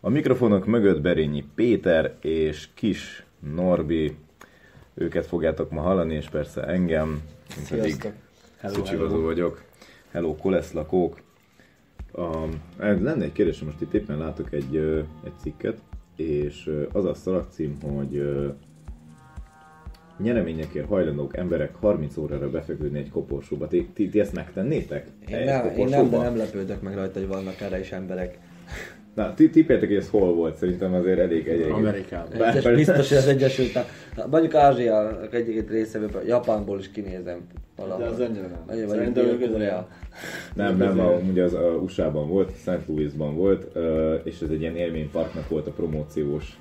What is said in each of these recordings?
A mikrofonok mögött Berényi Péter és Kis Norbi, őket fogjátok ma hallani, és persze engem, én pedig Sziasztok. Szucsivazó vagyok. Hello, koleszlakók. Um, lenne egy kérdés, most itt éppen látok egy, egy cikket, és az a szalagcím, hogy nyereményekért hajlandók emberek 30 órára befeküdni egy koporsóba. Ti, ti, ti ezt megtennétek? Én, nem, én nem, de nem lepődök meg rajta, hogy vannak erre is emberek. Na, ti tippeltek, hogy ez hol volt, szerintem azért elég egy, Amerikában. Bár- biztos, hogy az Egyesült Államok. Mondjuk Ázsia egyik részéből, Japánból is kinézem valahol. De az annyira nem. Vagy Szerintem ők Dél-Korea. Nem, nem, a, ugye az a USA-ban volt, St. Louisban volt, és ez egy ilyen élményparknak volt a promóciós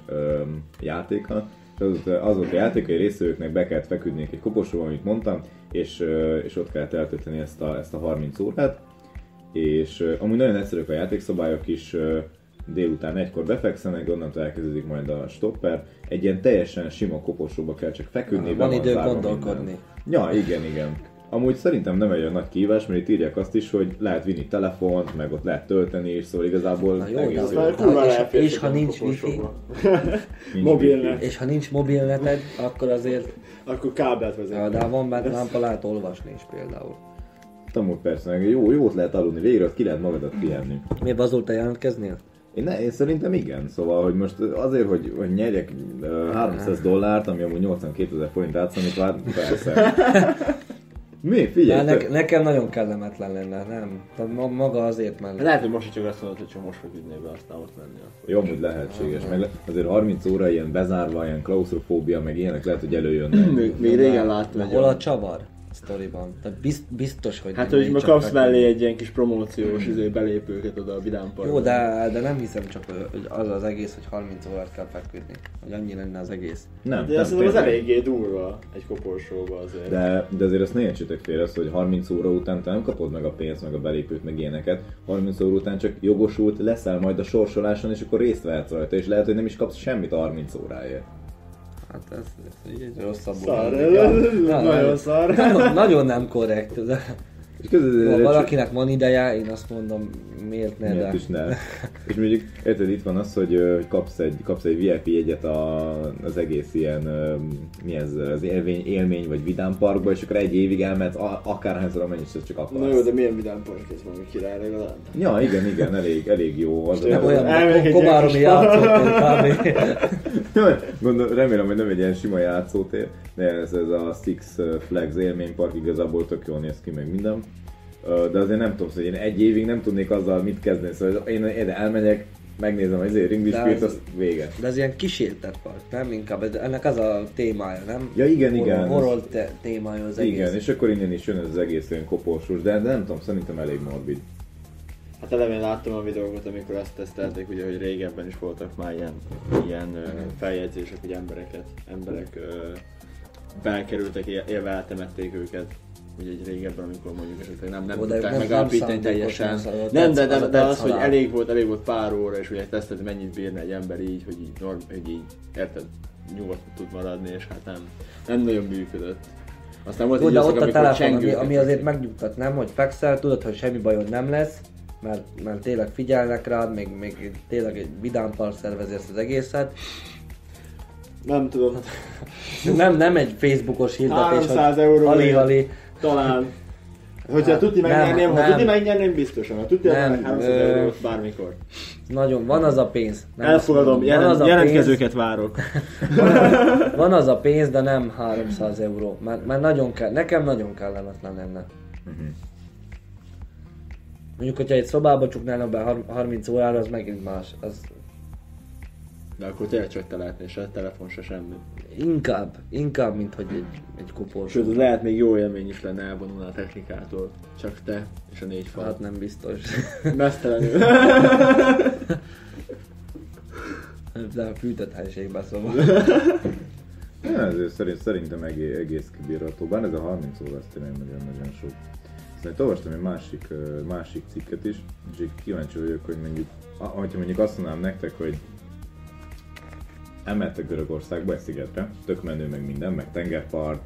játéka. És az, az volt a játék, hogy részvevőknek be kellett feküdni egy koporsóba, amit mondtam, és, és ott kellett eltölteni ezt a, ezt a 30 órát. És amúgy nagyon egyszerűek a játékszabályok is, délután egykor befekszenek, onnantól elkezdődik majd a stopper. Egy ilyen teljesen sima koporsóba kell csak feküdni. be Van idő gondolkodni. minden. Ja, igen, igen. Amúgy szerintem nem egy olyan nagy kihívás, mert itt írják azt is, hogy lehet vinni telefont, meg ott lehet tölteni is, szóval igazából Na jó, egész de jó. Hogy- kurva és, és ha nincs wifi, mobilnet. és ha nincs mobilneted, akkor azért, Akkor kábelt vezet. ja, de ha van bent lámpa, lehet olvasni is például. Amúgy persze, jó, jót lehet aludni, végre ott ki lehet magadat pihenni. Miért azóta jelentkeznél? Én, ne, én szerintem igen, szóval, hogy most azért, hogy, hogy nyerjek uh, 300 dollárt, ami amúgy 82 ezer forint átszámítva, hát persze. Mi? Figyelj, ne, te- nekem nagyon kellemetlen lenne, nem? Tehát ma- maga azért ment. Lehet, hogy most csak azt mondod, hogy csak most fog ütni be, aztán ott menni. akkor. Jó, amúgy lehetséges, meg le, azért 30 óra ilyen bezárva, ilyen klaustrofóbia, meg ilyenek lehet, hogy előjönnek. Még, még régen láttam Hol a csavar? Sztoriban. Tehát bizt, biztos, hogy Hát, nem hogy ma kapsz mellé egy ilyen kis promóciós izé, belépőket oda a Vidám Parkba. Jó, de, de nem hiszem csak, hogy az az egész, hogy 30 órát kell feküdni. Hogy annyi lenne az egész. Nem, De azt nem, mondom, az eléggé durva egy koporsóba azért. De, de azért azt ne értsétek félre, azt, hogy 30 óra után te nem kapod meg a pénzt, meg a belépőt, meg ilyeneket. 30 óra után csak jogosult leszel majd a sorsoláson, és akkor részt vehetsz rajta, és lehet, hogy nem is kapsz semmit 30 óráért. Hát ez, ez így rosszabbul. Szar, hangzik. ez Na, nagyon na, szar. Nagyon, nagyon nem korrekt. De, ha valakinek van ideje, én azt mondom, miért ne, Miért de... is ne. És mondjuk, érted, itt van az, hogy kapsz egy, kapsz egy VIP jegyet a, az egész ilyen, mi ez, az élmény, élmény vagy vidám parkba, és akkor egy évig elmehetsz akárhányszor amennyit csak akarsz. Na jó, de milyen Vidám Park ez valami király legalább? Ja, igen, igen, elég, elég jó. Az Nem az- olyan, komáromi játszott kb. Remélem, hogy nem egy ilyen sima játszótér, de ez, ez a Six Flags élménypark igazából tök jól néz ki, meg minden. De azért nem tudom, hogy én egy évig nem tudnék azzal mit kezdeni, szóval én, én elmegyek, megnézem az Ring De Dispute, az- az vége. De ez ilyen kísértett park, nem? Inkább ez- ennek az a témája, nem? Ja, igen, igen. Horror, te- témája az egész. Igen, és akkor innen is jön ez az egész olyan koporsós, de, de nem tudom, szerintem elég morbid. Hát eleve láttam a videókat, amikor azt tesztelték, ugye, hogy régebben is voltak már ilyen, ilyen ö, feljegyzések, hogy embereket, emberek ö, belkerültek, él- élve eltemették őket. Ugye egy régebben, amikor mondjuk esetleg nem, nem tudták nem- megállapítani teljesen. nem de, de, de az, hogy elég volt, elég volt pár óra, és ugye tesztelt, mennyit bírna egy ember így, hogy így, norm, hogy így érted, nyugodtan tud maradni, és hát nem, nem nagyon működött. Aztán volt Jó, egy ott a telefon, ami, ami azért megnyugtat, nem? Hogy fekszel, tudod, hogy semmi bajod nem lesz, mert, mert tényleg figyelnek rád, még, még tényleg egy vidám park szervezi ezt az egészet. Nem tudom, Nem, nem egy Facebookos hirdetés, 300 hogy euró hali, év. hali. talán. Hogyha Nem, tudni megnyerném, ha tudni megnyerném, biztosan. Ha tudni Nem, meg 300 ö, eurót bármikor. Nagyon, van az a pénz. Nem Elfogadom, jelen, van az a jelentkezőket várok. Pénz, van az a pénz, de nem 300 euró. Mert, mert nagyon kell, nekem nagyon kellemetlen lenne. Mondjuk, hogyha egy szobába csuknának be har- 30 órára, az megint más. Az De akkor tényleg csak te lehetnél, se telefon, se semmi. inkább, inkább, mint hogy egy, egy koporsó. Sőt, az lehet még jó élmény is lenne elvonulni a technikától. Csak te és a négy fal. Hát nem biztos. Mesztelenül. De a fűtött helységben szóval. Ja, ezért szerint, szerintem egész, egész kibírható, bár ez a 30 óra, az tényleg nagyon-nagyon sok. Aztán itt olvastam egy másik, másik cikket is, és kíváncsi vagyok, hogy mondjuk, hogyha mondjuk azt mondanám nektek, hogy elmentek Görögországba egy szigetre, tök menő meg minden, meg tengerpart,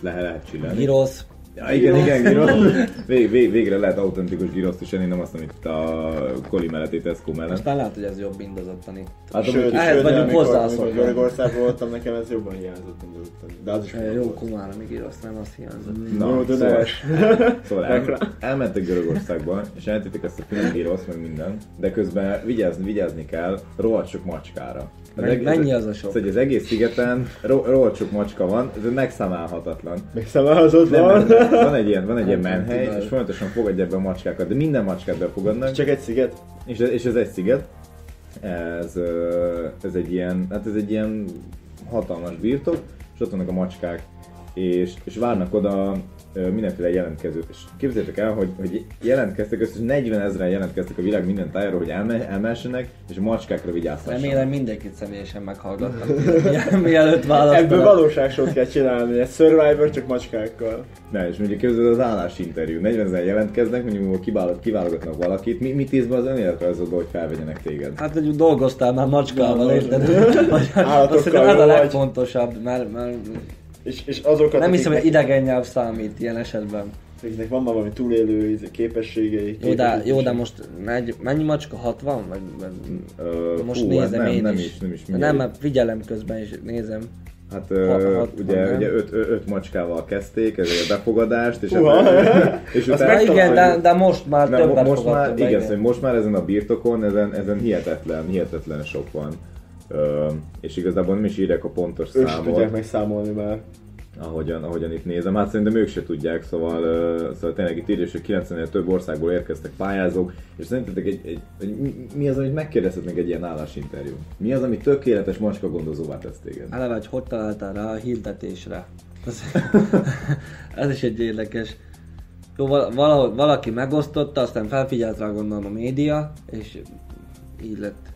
lehet, lehet csillelni. Girosz. Ja, igen, igen, gyrosz. Vég, vég, végre lehet autentikus gyroszt is enni, nem azt, amit itt a Koli melletti Tesco mellett. Aztán lehet, hogy ez jobb mindazottan itt. Hát Sőt, ehhez sőt, vagyunk hozzászokva. amikor Görögországban voltam, nekem ez jobban hiányzott, mint ott. De az is Eh, Jó kumára, még girosz, nem azt hiányzott. Na, Jó, de szóval, szóval el, elmentek Görögországba, és eltették ezt a finom gyrosz, meg minden, de közben vigyázni, vigyázni kell rohadt sok macskára. Az egész- mennyi az a sok? Szóval, hogy az egész szigeten ro- rohadt sok macska van, ez megszámálhatatlan. Szemelhozott Nem, van. egy ilyen, van egy ilyen menhely, és folyamatosan fogadják be a macskákat, de minden macskát befogadnak. Csak egy sziget. És ez, és ez egy sziget. Ez, ez egy ilyen, hát ez egy ilyen hatalmas birtok, és ott vannak a macskák, és, és várnak oda mindenféle jelentkezőt. És képzeljétek el, hogy, hogy jelentkeztek, összes 40 ezeren jelentkeztek a világ minden tájáról, hogy elme, elmehessenek, és a macskákra vigyázhassanak. Remélem mindenkit személyesen meghallgattam, mie- mielőtt választanak. Ebből valóságsót kell csinálni, egy Survivor csak macskákkal. Ne, és mondjuk képzeld az állásinterjú, 40 ezer jelentkeznek, mondjuk kiválog, kiválogatnak valakit, mi, mit ízd be az önéletrajzodba, hogy felvegyenek téged? Hát, hogy dolgoztál már macskával, érted? Azt hiszem, ez a legfontosabb, mert, mert És, és azokat, nem hiszem, hogy idegen nyelv számít ilyen esetben. akiknek van már valami túlélő izé, képességei. Jó, de, jó, de most megy, mennyi macska? 60? Vagy, vagy Ö, most nézem hát nem, én nem is. is. Nem is, nem, mert figyelem közben is nézem. Hát Ha- ö, hat- ugye, nem? ugye öt, ö- öt macskával kezdték ezért a befogadást, és, Uha. ebben- és utána, igen, de, de most már többet most már, be, igen, szóval most már ezen a birtokon, ezen, ezen hihetetlen, hihetetlen sok van. Ö, és igazából nem is írják a pontos Ők sem tudják számot, megszámolni már. ahogyan, ahogyan itt nézem. Hát szerintem ők se tudják, szóval, ö, szóval tényleg itt írja, hogy 90 több országból érkeztek pályázók, és szerintetek egy, egy, egy, mi- az, amit megkérdezhetnek egy ilyen állásinterjú? Mi az, ami tökéletes macska gondozóvá tesz téged? Eleve, hogy hogy találtál rá a hirdetésre. Ez, ez is egy érdekes. Jó, val- valahogy, valaki megosztotta, aztán felfigyelt rá gondolom a média, és így lett.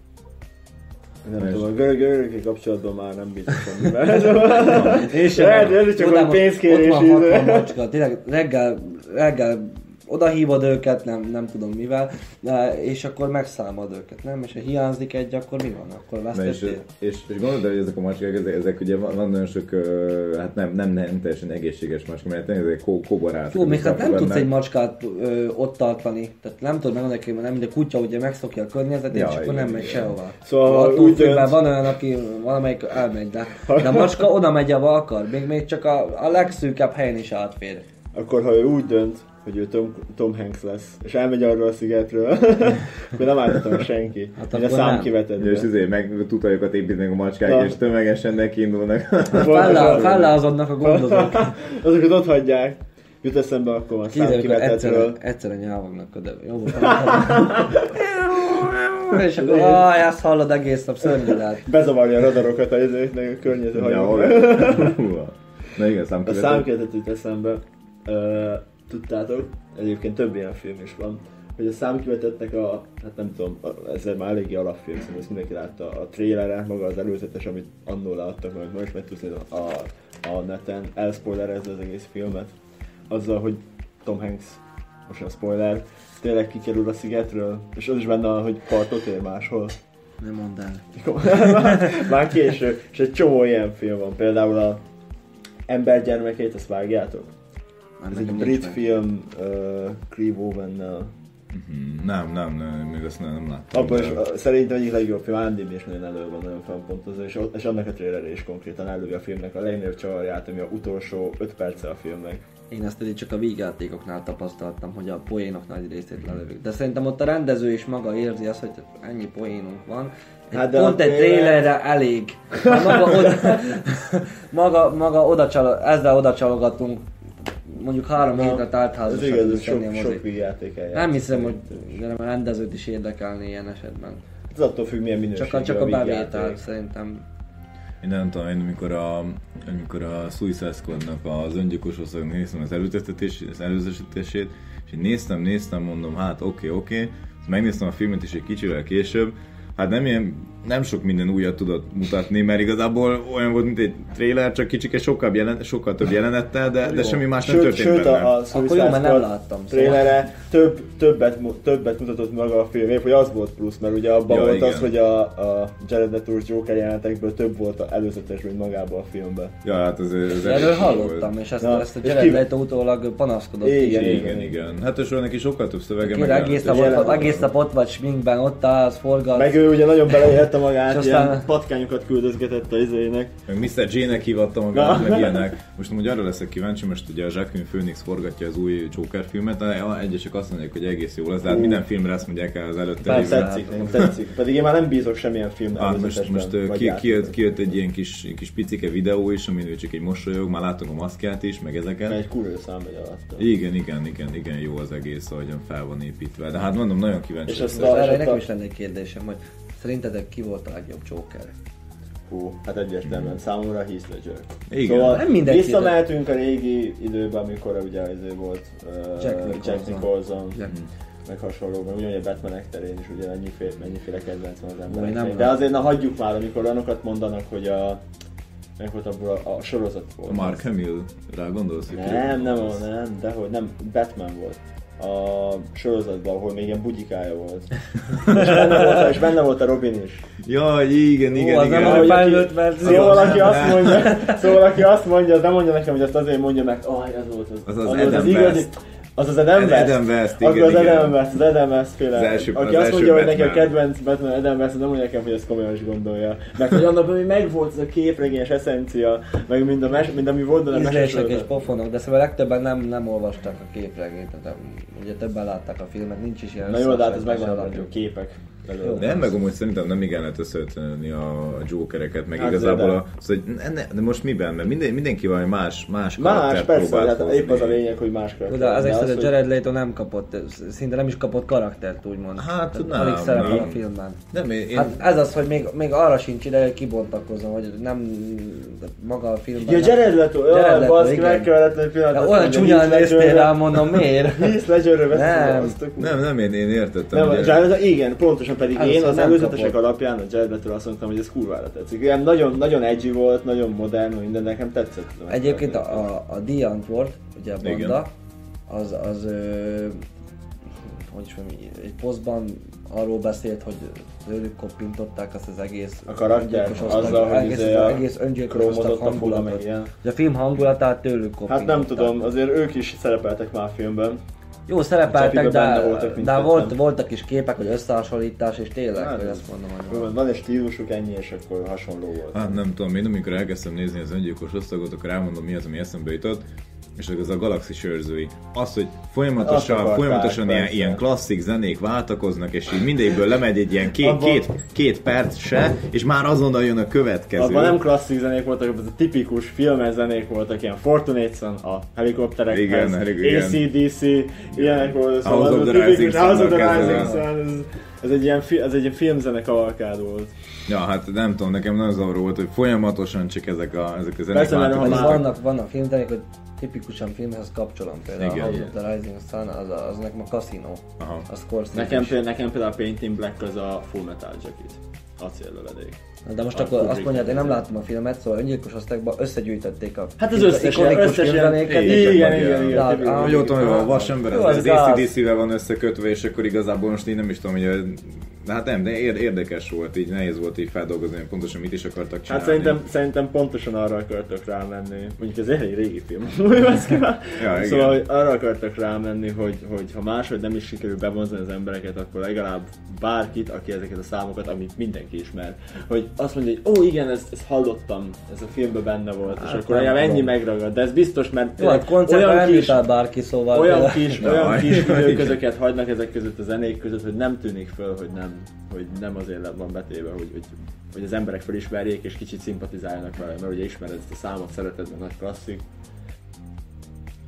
Nem És- tudom, a görög kapcsolatban már nem bízom semmiben. És Lehet, ez csak valami pénzkérés. Ott van íze. 60 macska, tényleg reggel, reggel oda hívod őket, nem, nem tudom mivel, de, és akkor megszámod őket, nem? És ha hiányzik egy, akkor mi van? Akkor Na és, vesztettél? és, és gondolod, hogy ezek a macskák, ezek, ezek ugye van, van nagyon sok, hát nem, nem, nem teljesen egészséges macska, mert tényleg ezek kó, kóborát. Jó, még hát nem tudsz egy macskát ö, ott tartani, tehát nem tudod megmondani, hogy nem, mint a kutya ugye megszokja a környezetét, Ja, és akkor nem megy sehová. Szóval, attól úgy függ, mert döntsz- van olyan, aki valamelyik elmegy, de, de a macska oda megy, ahova akar, még, még csak a, a legszűkebb helyen is átfér. Akkor ha ő úgy dönt, hogy ő Tom, Tom Hanks lesz, és elmegy arról a szigetről, akkor nem álltatom senki. Hát Hát a szám kivetett. És azért meg tutajokat építnek a macskák, Na. és tömegesen nekiindulnak. Fellá, fellázadnak a gondozók. Azokat ott hagyják. Jut eszembe akkor a szám Tízek, egyszerre, kivetetről. egyszerre nyávognak oda. Jó, és akkor, ah, ezt hallod egész nap, szörnyű lehet. Bezavarja a radarokat a izéknek a környező hol? Na igen, A számkivető. számkivetet jut eszembe. Ö, tudtátok, egyébként több ilyen film is van, hogy a számkivetetnek a, hát nem tudom, ez már eléggé alapfilm, szerintem ezt mindenki látta, a trailerre, maga az előzetes, amit annól láttak, majd most meg tudsz a, a neten, elspoilerezze az egész filmet, azzal, hogy Tom Hanks, most a spoiler, tényleg kikerül a szigetről, és az is benne hogy partot ér máshol. Nem mondd el. már, már később, és egy csomó ilyen film van, például a Ember gyermekét, azt vágjátok? Már Ez egy brit meg. film uh, Clive Owen-nel. Mhm, Nem, nem, nem, még azt nem, nem láttam. Abban is de- szerintem egyik legjobb film, IMDb is nagyon elő van, nagyon felpontozva, és, és annak a trailer is konkrétan elővi a filmnek a legnagyobb csavarját, ami a utolsó 5 perce a filmnek. Én ezt eddig csak a vígjátékoknál tapasztaltam, hogy a poénok nagy részét lelövik. De szerintem ott a rendező is maga érzi azt, hogy ennyi poénunk van. Egy Hát de pont egy trailer- trailerre elég. Hát maga oda, maga, maga oda csalo, ezzel oda csalogatunk mondjuk három Na, hétre tárt Ez igaz, tenni a sok, mozik. sok eljátsz. Nem hiszem, hogy a rendezőt is érdekelni ilyen esetben. Ez attól függ, milyen minőségű Csak a, csak a vígjáték. bevétel szerintem. Én nem tudom, én amikor a, amikor a Suicide Squad-nak az öngyilkos osztálynak néztem az előzetetését, az előzetesítését, és így néztem, néztem, mondom, hát oké, oké, Azt megnéztem a filmet is egy kicsivel később, hát nem ilyen, nem sok minden újat tudott mutatni, mert igazából olyan volt, mint egy trailer, csak kicsike sokkal, jelen, sokkal több jelenettel, de, de semmi más nem Sőt, történt sőt benne. a, a Akkor jó, mert nem láttam, szóval. Trailere több, többet, többet mutatott maga a film, hogy az volt plusz, mert ugye abban Ja, volt igen. az, hogy a, a Jared Leto-s Joker jelenetekből több volt a előzetes, mint magában a filmben. Ja, hát az, az Erről hallottam, volt. és ezt, Na, ezt a Jared ki- Leto utólag panaszkodott Igen, is. Igen, igen. Hát és neki sokkal több szövege, meg egész a- nap, ott, vagy sminkben, ott állsz, forgat. Meg ő ugye nagyon beleélte magát, És aztán- ilyen patkányokat küldözgetett a izének. meg Mr. J-nek hívatta magát, Na. meg ilyenek. Most amúgy arra leszek kíváncsi, most ugye a Jacqueline Phoenix forgatja az új Joker filmet, de egyesek azt mondják, hogy egész jó lesz, de hát minden filmre azt mondják el az előtte lévő. Tetszik, nekem tetszik. Pedig én már nem bízok semmilyen film Hát most, most ki, kijött, egy ilyen kis, kis picike videó is, amin ő csak egy mosolyog, már látom a maszkját is, meg ezeket. Egy kurva szám megy alatt. Igen, igen, igen, igen, jó az egész, ahogyan fel van építve. De hát mondom, nagyon kíváncsi És leszek. azt Erre nekem is lenne egy kérdésem, hogy szerintetek ki volt a legjobb Joker? Hú, hát egyértelműen számomra Heath Ledger. Igen. Szóval Nem mindenki, visszamehetünk a régi időben, amikor ugye az volt uh, Jack Nicholson. Jack Nicholson Ja. meg hasonló, meg ugyanúgy a Batmanek terén is ugye mennyiféle, mennyiféle kedvenc van az nem embereknek. De azért na hagyjuk már, amikor olyanokat mondanak, hogy a meg volt abból a, a sorozat volt. A Mark Hamill, rá gondolsz? Nem, nem, nem, de hogy nem, Batman volt. A sorozatban, ahol még ilyen bugyikája volt. és, benne volt és benne volt a Robin is. Ja, igen, igen, Ó, az igen. nem Ahogy a aki- felnőtt verzió. Szóval aki azt mondja, szóval aki azt mondja, az nem mondja nekem, hogy azt azért mondja meg, ah, ez volt az, Az az volt Adam igazi, West. Az az Adam West. Adam West, Akkor igen, az igen. Adam West, az Adam West féle. Az első- aki az azt első mondja, hogy neki a Batman. kedvenc Batman Adam West, nem mondja nekem, hogy ezt komolyan is gondolja. Meg hogy annak még megvolt ez a képregényes eszencia, meg mind, a mes, mind ami volt benne a Ízlések és pofonok, de szóval legtöbben nem, nem olvastak a képregényt, tehát ugye többen látták a filmet, nincs is ilyen Na jó, de hát ez megvan a képek. Belőle. Nem, meg amúgy szerintem nem igen lehet összevetni a jokereket, meg Hát, igazából de- a... Szóval, hogy ne, ne, de most miben? Mert minden, mindenki valami más, más Más, karaktert persze, hát épp az a lényeg, hogy más karakter. De azért az, hogy hogy- Jared Leto nem kapott, szinte nem is kapott karaktert úgymond. Hát, Tehát nem, Alig szerepel nem. a filmben. Nem, én, Hát ez az, hogy még, még arra sincs ideje, hogy kibontakozzon, hogy nem maga a filmben. Ja, Jared Leto, Jared Leto, baszki, igen. meg kellett egy pillanat. Olyan csúnyán néztél rá, mondom, miért? Heath Ledgerről Nem. nem, nem, én, én értettem. Nem, Jared igen, pontosan pedig Ez én az, előzetesek kapott. alapján a Jared Leto azt mondtam, hogy ez kurvára tetszik. Ilyen nagyon, nagyon edgy volt, nagyon modern, minden nekem tetszett. Egyébként a, a, a The Antwoord, ugye a banda, Igen. az, az ö, hogy is mondjam, egy posztban arról beszélt, hogy tőlük koppintották azt az egész A karakter, azzal, hogy egész, izé az a egész öngyilkos a hangulatot. Hogy a film hangulatát tőlük koppintották. Hát nem tudom, azért ők is szerepeltek már a filmben. Jó, szerepeltek, de, voltak de volt, voltak is képek, hogy összehasonlítás, és tényleg, Hát hogy ez- azt mondom, hogy van. Van egy stílusuk ennyi, és akkor hasonló volt. Hát nem tudom, én amikor elkezdtem nézni az öngyilkos osztagot, akkor elmondom mi az, ami eszembe jutott. És az a galaxis őrzői. Az, hogy folyamatosan, akarták, folyamatosan ilyen, ilyen klasszik zenék váltakoznak, és így mindegyikből lemegy egy ilyen két, Abba- két, két perc se, és már azonnal jön a következő. Abban nem klasszik zenék voltak, az a tipikus filmes zenék voltak, ilyen Fortunates-on, a helikopterekhez, Igen, igen. ACDC, ilyenek volt, House of az a the tipikus Rising House of the Rising. Sun, ez, egy ilyen, fi- ez egy ilyen filmzene kavalkád volt. Ja, hát nem tudom, nekem nagyon zavaró volt, hogy folyamatosan csak ezek a, ezek a zenék Persze, mert vannak, vannak filmzenék, hogy tipikusan filmhez kapcsolom. Például Igen. a House of the Rising Sun, az, a- az nekem a Casino. Aha. A Scorsese Nekem, is. például, nekem például a Paint in Black az a Full Metal Jacket. Acéllövedék. De most a akkor azt Kubrick mondjad, én nem láttam a filmet, szóval öngyilkos osztályban összegyűjtötték a Hát az összes, ikonikus összes ilyen, igen, igen, igen, igen, Hogy ott van, a vasember, Jó, az, az az gáz. ACDC-vel van összekötve, és akkor igazából most így nem is tudom, hogy de hát nem, de ér- érdekes volt, így nehéz volt így feldolgozni, hogy pontosan mit is akartak csinálni. Hát szerintem, szerintem pontosan arra akartak rámenni, mondjuk ez egy régi film. Ja, szóval hogy arra akartak rámenni, hogy, hogy ha máshogy nem is sikerül bevonzani az embereket, akkor legalább bárkit, aki ezeket a számokat, amit mindenki ismer, hogy azt mondja, hogy ó igen, ezt, ezt hallottam, ez a filmben benne volt, és Hát akkor nem olyan ennyi megragad, de ez biztos, mert Jó, hát nem kis, bárki, szóval... olyan kis, olyan kis időközöket hagynak ezek között a zenék között, hogy nem tűnik föl, hogy nem, hogy nem azért van betéve, hogy, hogy, hogy az emberek felismerjék és kicsit szimpatizáljanak vele, mert ugye ismered ezt a számot, szereted, mert nagy klasszik.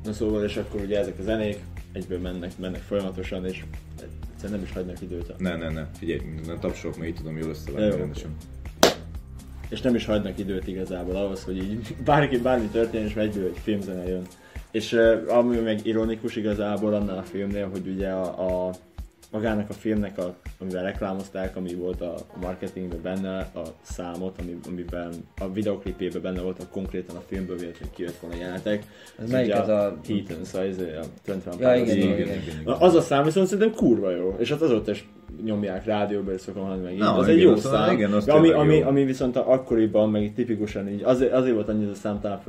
Na szóval, és akkor ugye ezek a zenék egyből mennek, mennek folyamatosan, és egyszerűen nem is hagynak időt. Ne, ne, ne, figyelj, ne tapsolok, mert így tudom jól jó. rendesen. És nem is hagynak időt igazából ahhoz, hogy így bárki bármi történjen, és egyből egy filmzene jön. És uh, ami meg ironikus igazából annál a filmnél, hogy ugye a, a magának a filmnek, a, amivel reklámozták, ami volt a, a marketingben benne, a számot, ami, amiben a videoklipében benne volt, a konkrétan a filmből véletlenül kijött volna jelenetek. Ez melyik ez a... Heaton, szóval ez a 21 Ja, igen, Igen, igen, igen. Az a szám viszont szerintem kurva jó, és hát azóta is nyomják rádióba, és szokom hallani meg. Na, az egy jó az- szám, igen, az ami, ami, jó. ami viszont a, akkoriban, meg tipikusan így, azért, azért volt annyi ez a szám talán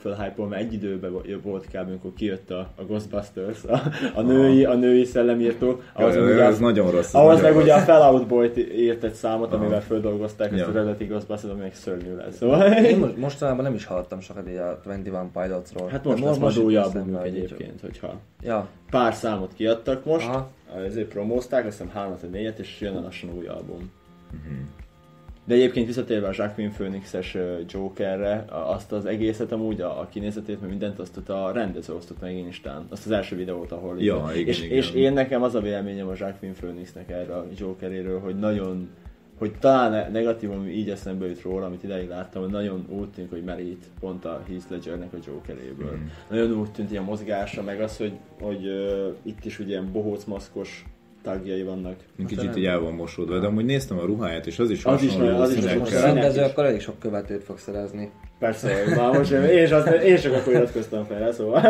fölhype mert egy időben vo- volt kb. amikor kijött a, a Ghostbusters, a, a, női, a női szellemírtó, ahhoz, ugye, ez nagyon rossz. ahhoz meg ugye a rossz. Fallout Boy írt egy számot, amivel földolgozták ezt az eredeti Ghostbusters, ami meg szörnyű lesz. Szóval, Én most, mostanában nem is hallottam sokat így a 21 Pilotsról. hát most lesz majd jut új eszembe, albumjuk egyébként, hogyha pár számot kiadtak most, Aha. Ezért promózták, azt hiszem hármat vagy négyet, és jön lassan új album. Mhm. De egyébként visszatérve a Jacqueline Phoenix-es Jokerre, a- azt az egészet amúgy, a, a kinézetét, meg mindent, azt ott a rendező osztott meg Instán. Azt az első videót, ahol... Ja, igen, és, igen. és én nekem az a véleményem a Jacqueline Phoenixnek erre a Jokeréről, hogy nagyon hogy talán ne- negatív, ami így eszembe jut róla, amit ideig láttam, hogy nagyon úgy tűnik, hogy merít pont a Heath Ledgernek a Jokeréből. Mhm. Nagyon úgy tűnt ilyen mozgása, meg az, hogy, hogy uh, itt is ugye ilyen bohóc maszkos tagjai vannak. Kicsit így el van mosódva, de amúgy néztem a ruháját, és az is Az is hasonló nagyon- az is most Színekkel. a színekkel. rendező is. akkor elég sok követőt fog szerezni. Persze, már most én, is azt, én csak akkor iratkoztam fel, szóval.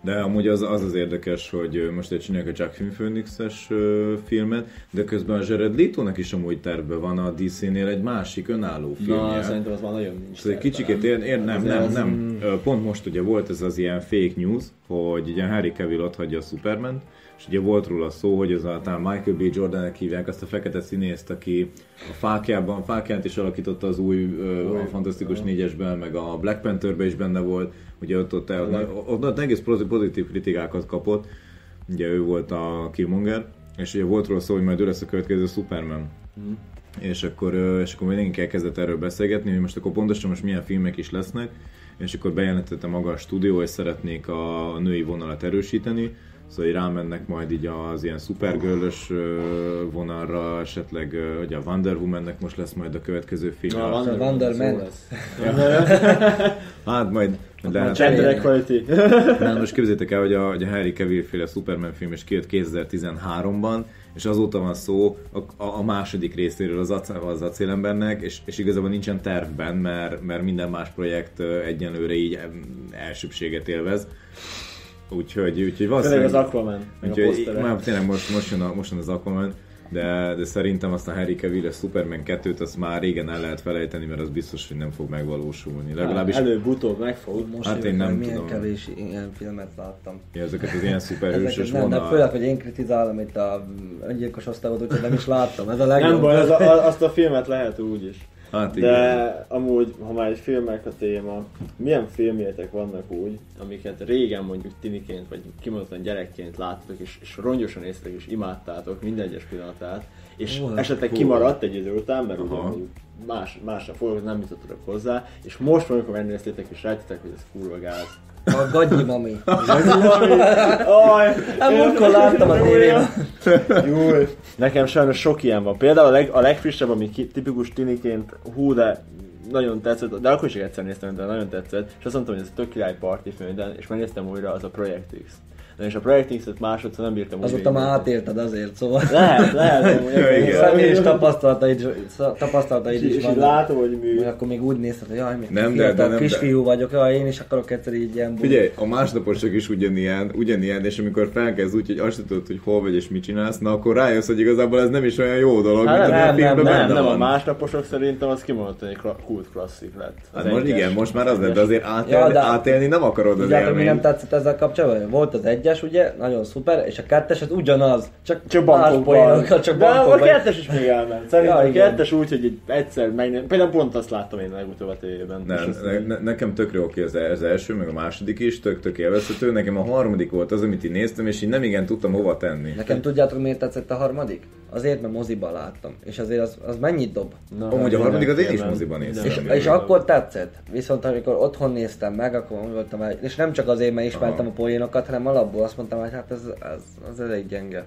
De amúgy az, az az érdekes, hogy most egy csinálják a Jacqueline Phoenix-es filmet, de közben a Jared Leto-nak is amúgy terve van a DC-nél egy másik önálló filmje. Na, szerintem az már nagyon nincs. Szóval egy kicsikét ér, ér, nem, nem, az- nem. Pont most ugye volt ez az ilyen fake news, hogy ugye Harry Cavill ott hagyja a Superman, és ugye volt róla szó, hogy az a talán Michael B. Jordan-nek hívják azt a fekete színészt, aki a fákjában, fákját is alakította az új, ö, a Fantasztikus négyesben, meg a Black Pantherben is benne volt, ugye ott, ott, ott, ott, ott egész pozi- pozitív kritikákat kapott, ugye ő volt a Killmonger, és ugye volt róla szó, hogy majd ő lesz a következő Superman. És akkor, és akkor mindenki elkezdett erről beszélgetni, hogy most akkor pontosan most milyen filmek is lesznek, és akkor bejelentette maga a stúdió, hogy szeretnék a női vonalat erősíteni, szóval így rámennek majd így az ilyen supergirl-ös ö, vonalra, esetleg ugye a Wonder Woman-nek most lesz majd a következő film. Na, Wonder Wonder Man. Hát majd, de hát, Gender equality. nem, most képzétek el, hogy a, hogy a Harry Cavill féle Superman film is kijött 2013-ban, és azóta van szó a, a, a második részéről az, az acélembernek, és, és igazából nincsen tervben, mert, mert minden más projekt egyenlőre így elsőbséget élvez. Úgyhogy, úgyhogy valószínűleg... az Aquaman, meg a Úgyhogy posztere. már tényleg most, most, jön a, most jön az Aquaman, de, de szerintem azt a Harry Cavill-es Superman 2-t azt már régen el lehet felejteni, mert az biztos, hogy nem fog megvalósulni. Legalábbis Előbb-utóbb meg fog. Most Hát én nem milyen tudom. kevés ilyen filmet láttam. ezeket az ilyen szuperhősös nem, de főleg, hogy én kritizálom itt a öngyilkos osztályot, úgyhogy nem is láttam. Ez a legjobb. Nem baj, az a, azt a filmet lehet úgy is. Hát igen. De amúgy, ha már egy filmek a téma, milyen filmjetek vannak úgy, amiket régen mondjuk tiniként, vagy kimondottan gyerekként láttatok, és, és rongyosan észretek, és imádtátok minden egyes pillanatát, és Hú, esetleg hú. kimaradt egy idő után, mert ugye mondjuk más, másra fogok, nem jutottatok hozzá, és most valamikor megnéztétek, és rájöttetek, hogy ez kurva gáz. A gagyi mami. Aj, Hát múltkor láttam a tévében. Júj. Nekem sajnos sok ilyen van. Például a, leg, a legfrissebb, ami ki, tipikus tiniként, hú, de nagyon tetszett, de akkor is egyszer néztem, de nagyon tetszett, és azt mondtam, hogy ez egy tök király party film, de, és megnéztem újra, az a Project X. Na és a Project X-et másodszor nem bírtam Azóta már átérted azért, szóval. Lehet, lehet. Személyes tapasztalataid, tapasztalataid is így vannak. látom, hogy mű. Vagy akkor még úgy nézted, hogy jaj, még Nem, nem, de- fiatal de nem, de- kisfiú vagyok, jaj, én is akarok egyszer így ilyen. Figyelj, a másnaposok is ugyanilyen, ugyanilyen, és amikor felkezd úgy, hogy azt tudod, hogy hol vagy és mit csinálsz, na akkor rájössz, hogy igazából ez nem is olyan jó dolog, Hát mint ami a nem, nem, filmben nem, nem, a van. másnaposok szerintem az kimondottan egy kult klasszik lett. Hát Az most igen, most már az lett, de azért átélni, de- nem akarod az mi nem élményt. tetszett ezzel kapcsolatban? Volt az egyes, ugye, nagyon szuper, és a kettes az ugyanaz, csak, Csak más bankokban. poénokkal, csak De a bankokban. kettes is még elment. Szerintem Ja, a kettes úgy, hogy egy egyszer megnézem. Például pont azt láttam én legutóbb a tévében. Azt ne, ne, nekem tökre oké az, az első, meg a második is, tök, tök élvezhető. Nekem a harmadik volt az, amit én néztem, és én nem igen tudtam hova tenni. Nekem tudjátok miért tetszett a harmadik? Azért, mert moziban láttam. És azért az, az mennyit dob? Na, Amúgy a harmadik az én is moziban néztem. És, és akkor tetszett. Viszont amikor otthon néztem meg, akkor voltam el, és nem csak azért, mert ismertem Aha. a poénokat, hanem alapból azt mondtam, hogy hát ez, ez, ez elég gyenge.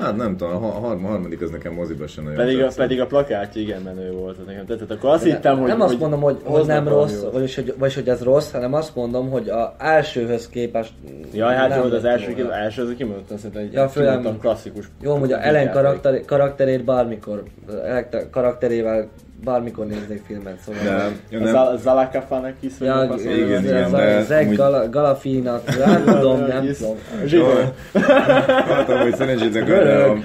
Hát nem tudom, a har- a harmadik az nekem moziba sem nagyon Pedig a, tetszett. pedig a plakátja igen menő volt, az nekem tetszett. Akkor azt hittem, hogy nem azt hogy mondom, hogy, hogy nem rossz, jót. vagyis hogy, vagyis hogy ez rossz, hanem azt mondom, hogy a elsőhöz képest Jaj, hát nem jó, de az első, az első az kimondottan szerintem egy Ja, főleg- klasszikus. Jó, hogy a Ellen karakter, karakterét bármikor, karakterével bármikor néznék filmet, szóval... De, A nem, Zal- Zalakafanak is Ja, a igen, az- igen, az- de- Zeg amúgy- Gala, Galafinak, nem tudom, nem tudom. Hallottam, hogy szerencsétek a-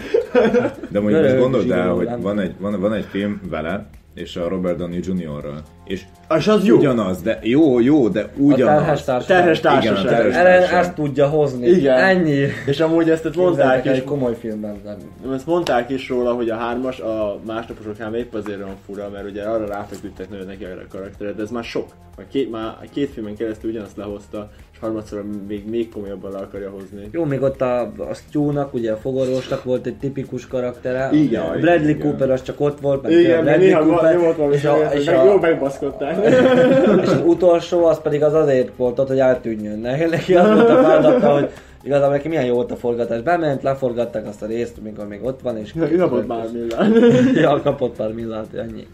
de mondjuk most gondold el, hogy van egy, van, van egy film vele, és a Robert Downey Jr.-ral. És És az jó. ugyanaz, de jó, jó, de A terhes ugyanaz. társaság. Terhes Igen, a társaság. terhes Ellen ezt tudja hozni. Igen. Ennyi. És amúgy ezt ott mondták is, egy komoly filmben. Nem. ezt mondták is róla, hogy a hármas a másnaposoknál épp azért olyan fura, mert ugye arra ráfeküdtek nagyon neki erre a karakteret, de ez már sok. A két, már a két filmen keresztül ugyanazt lehozta, harmadszor még, még komolyabban le akarja hozni. Jó, még ott a, a Stu-nak, ugye a fogorvosnak volt egy tipikus karaktere. Igen, A Bradley igen. Cooper az csak ott volt, meg Igen, Bradley néha Cooper, volt valami és, a, és, a, jól megbaszkodták. és az utolsó az pedig az azért volt ott, hogy eltűnjön. Ne- Neki az volt a feladata, hogy igazából neki milyen jó volt a forgatás. Bement, leforgatták azt a részt, amikor még ott van, és... Ő kapott már millán. ja, kapott pár millát, ennyi.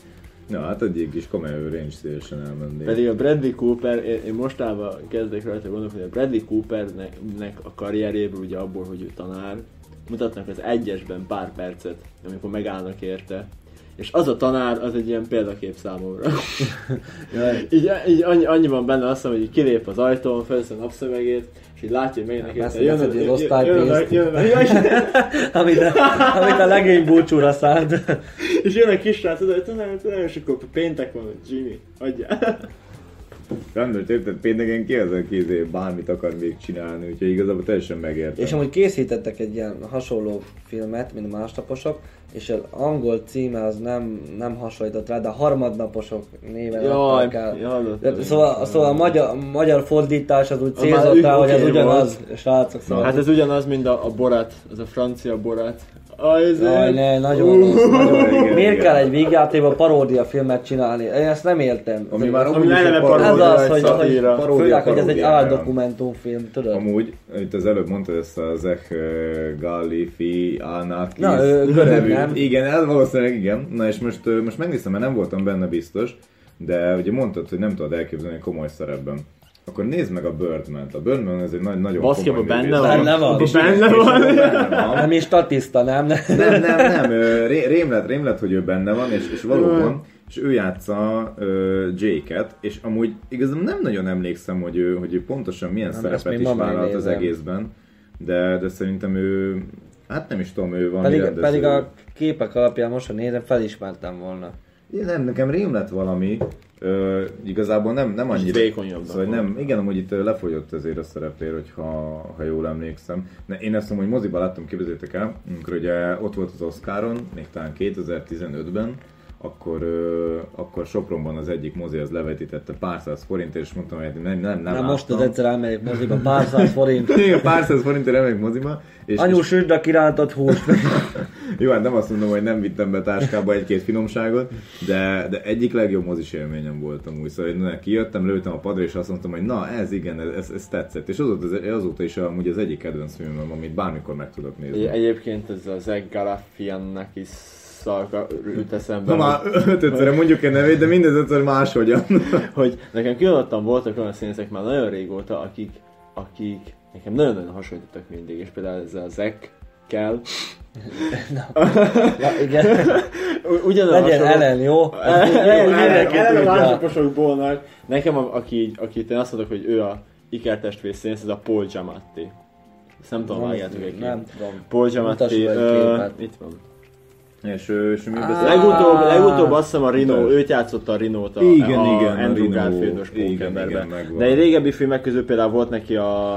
Na, hát egy kis komoly range szívesen elmennék. Pedig a Bradley Cooper, én, én mostában kezdek rajta gondolkodni, a Bradley Coopernek a karrierjéből ugye abból, hogy ő tanár, mutatnak az egyesben pár percet, amikor megállnak érte. És az a tanár, az egy ilyen példakép számomra. így, így annyi, annyi, van benne azt mondom, hogy kilép az ajtón, felvesz a napszövegét, és így látja, hogy érte. Beszélsz egy jön, osztálypénzt. jön, jön, amit, a, amit a legény búcsúra szánt. és jön egy kis srác, hogy és akkor péntek van, Jimmy, adjál. Rendben, érted, pénteken ki az, aki izé bármit akar még csinálni, úgyhogy igazából teljesen megértem. És amúgy készítettek egy ilyen hasonló filmet, mint a másnaposok, és az angol címe az nem, nem hasonlított rá, de a harmadnaposok néven Jaj, adták el. hallottam. De, szóval, szóval a magyar, magyar fordítás az úgy célzott rá, hogy ez ugyanaz, srácok. Szóval Hát ez ugyanaz, mint a, a Borat, az a francia Borat. Ah, Jaj, ne, nagyon rossz, nagyon Igen, rossz. Miért igen. kell egy vígjátékban paródia filmet csinálni? Én ezt nem értem. Ami már Ami amúgy eleve egy Ez paródia, az, hogy, hogy. Paródia, főleg, hogy ez egy paródia, áldokumentumfilm, tudod? Amúgy, itt az előbb mondtad ezt a Zech Galifi Anarchis Na, ő görög, nem? Igen, ez valószínűleg igen. Na és most, most megnéztem, mert nem voltam benne biztos, de ugye mondtad, hogy nem tudod elképzelni komoly szerepben. Akkor nézd meg a Birdman-t. A Birdman ez egy nagy, nagyon Baszketball komoly benne van. Benne van. És- Benne van. Nem is statiszta, nem? Nem, nem, nem, rémlet, rémlet, hogy ő benne van, és, és valóban, és ő játsza ö, Jake-et, és amúgy igazából nem nagyon emlékszem, hogy ő, hogy ő pontosan milyen Nem, szerepet is vállalt az egészben, de, de szerintem ő, hát nem is tudom, ő van Pedig, pedig a képek alapján most, ha nézem, felismertem volna. Nem, nekem rém lett valami, Ö, igazából nem, nem annyira... vékonyabb Szóval nem, igen, amúgy itt lefogyott azért a szerepér, hogyha, ha jól emlékszem. Ne, én ezt mondom, hogy moziban láttam, képzeljétek el, amikor ugye ott volt az Oscaron, még talán 2015-ben, akkor, ö, akkor Sopronban az egyik mozi az levetítette pár száz forintért, és mondtam, hogy nem, nem, nem Na most az láttam. egyszer elmegyek moziba, pár száz forint. Igen, pár száz forintért elmegyek moziba, és, Anyu és süsd a kirántott húst. jó, hát nem azt mondom, hogy nem vittem be táskába egy-két finomságot, de, de egyik legjobb mozis élményem volt amúgy. Szóval én kijöttem, lőttem a padra, és azt mondtam, hogy na, ez igen, ez, ez tetszett. És azóta, azóta is amúgy az egyik kedvenc filmem, amit bármikor meg tudok nézni. Egy- Egyébként ez a Zeg Galafiannak is szalka jut eszembe, Na már ötödszörre mondjuk egy nevét, de mindez ötször máshogyan. hogy nekem különöttem voltak olyan színészek már nagyon régóta, akik, akik nekem nagyon-nagyon hasonlítottak mindig, és például ez a Zack kell. Ja, igen. Ugyanaz Legyen ellen, jó? Mindenki eleve tudja. másnaposokból Nekem, a- aki, akit én azt mondok, hogy ő a ikertestvér színész, ez a Paul Giamatti. Ezt nem tudom, vágjátok egy nem tudom. Paul Giamatti, képet. itt van. És, és mi beszél? Legutóbb, legutóbb azt hiszem a Rino, őt játszotta a Rinót a, Igen, a igen, a Andrew Rino. Garfieldos Igen, pókemberben. De egy régebbi filmek közül például volt neki a...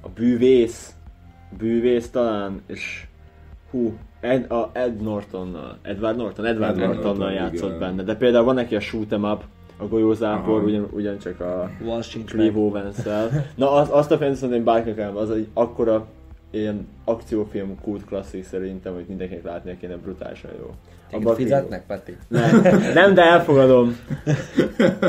a bűvész, bűvész talán, és hú, Ed, a Ed Nortonnal, Edward Norton, Edward Edward Nortonnal Norton, játszott igen. benne, de például van neki a Shoot 'em Up, a golyózápor, ugyan, ugyancsak a. Clive Owens-szel. Na az, azt a filmet szerintem bárkinek az egy akkora ilyen akciófilm kult klasszik szerintem, hogy mindenkinek látnia kéne brutálisan jó. Téged Abba fizetnek, Peti? nem, nem, de elfogadom.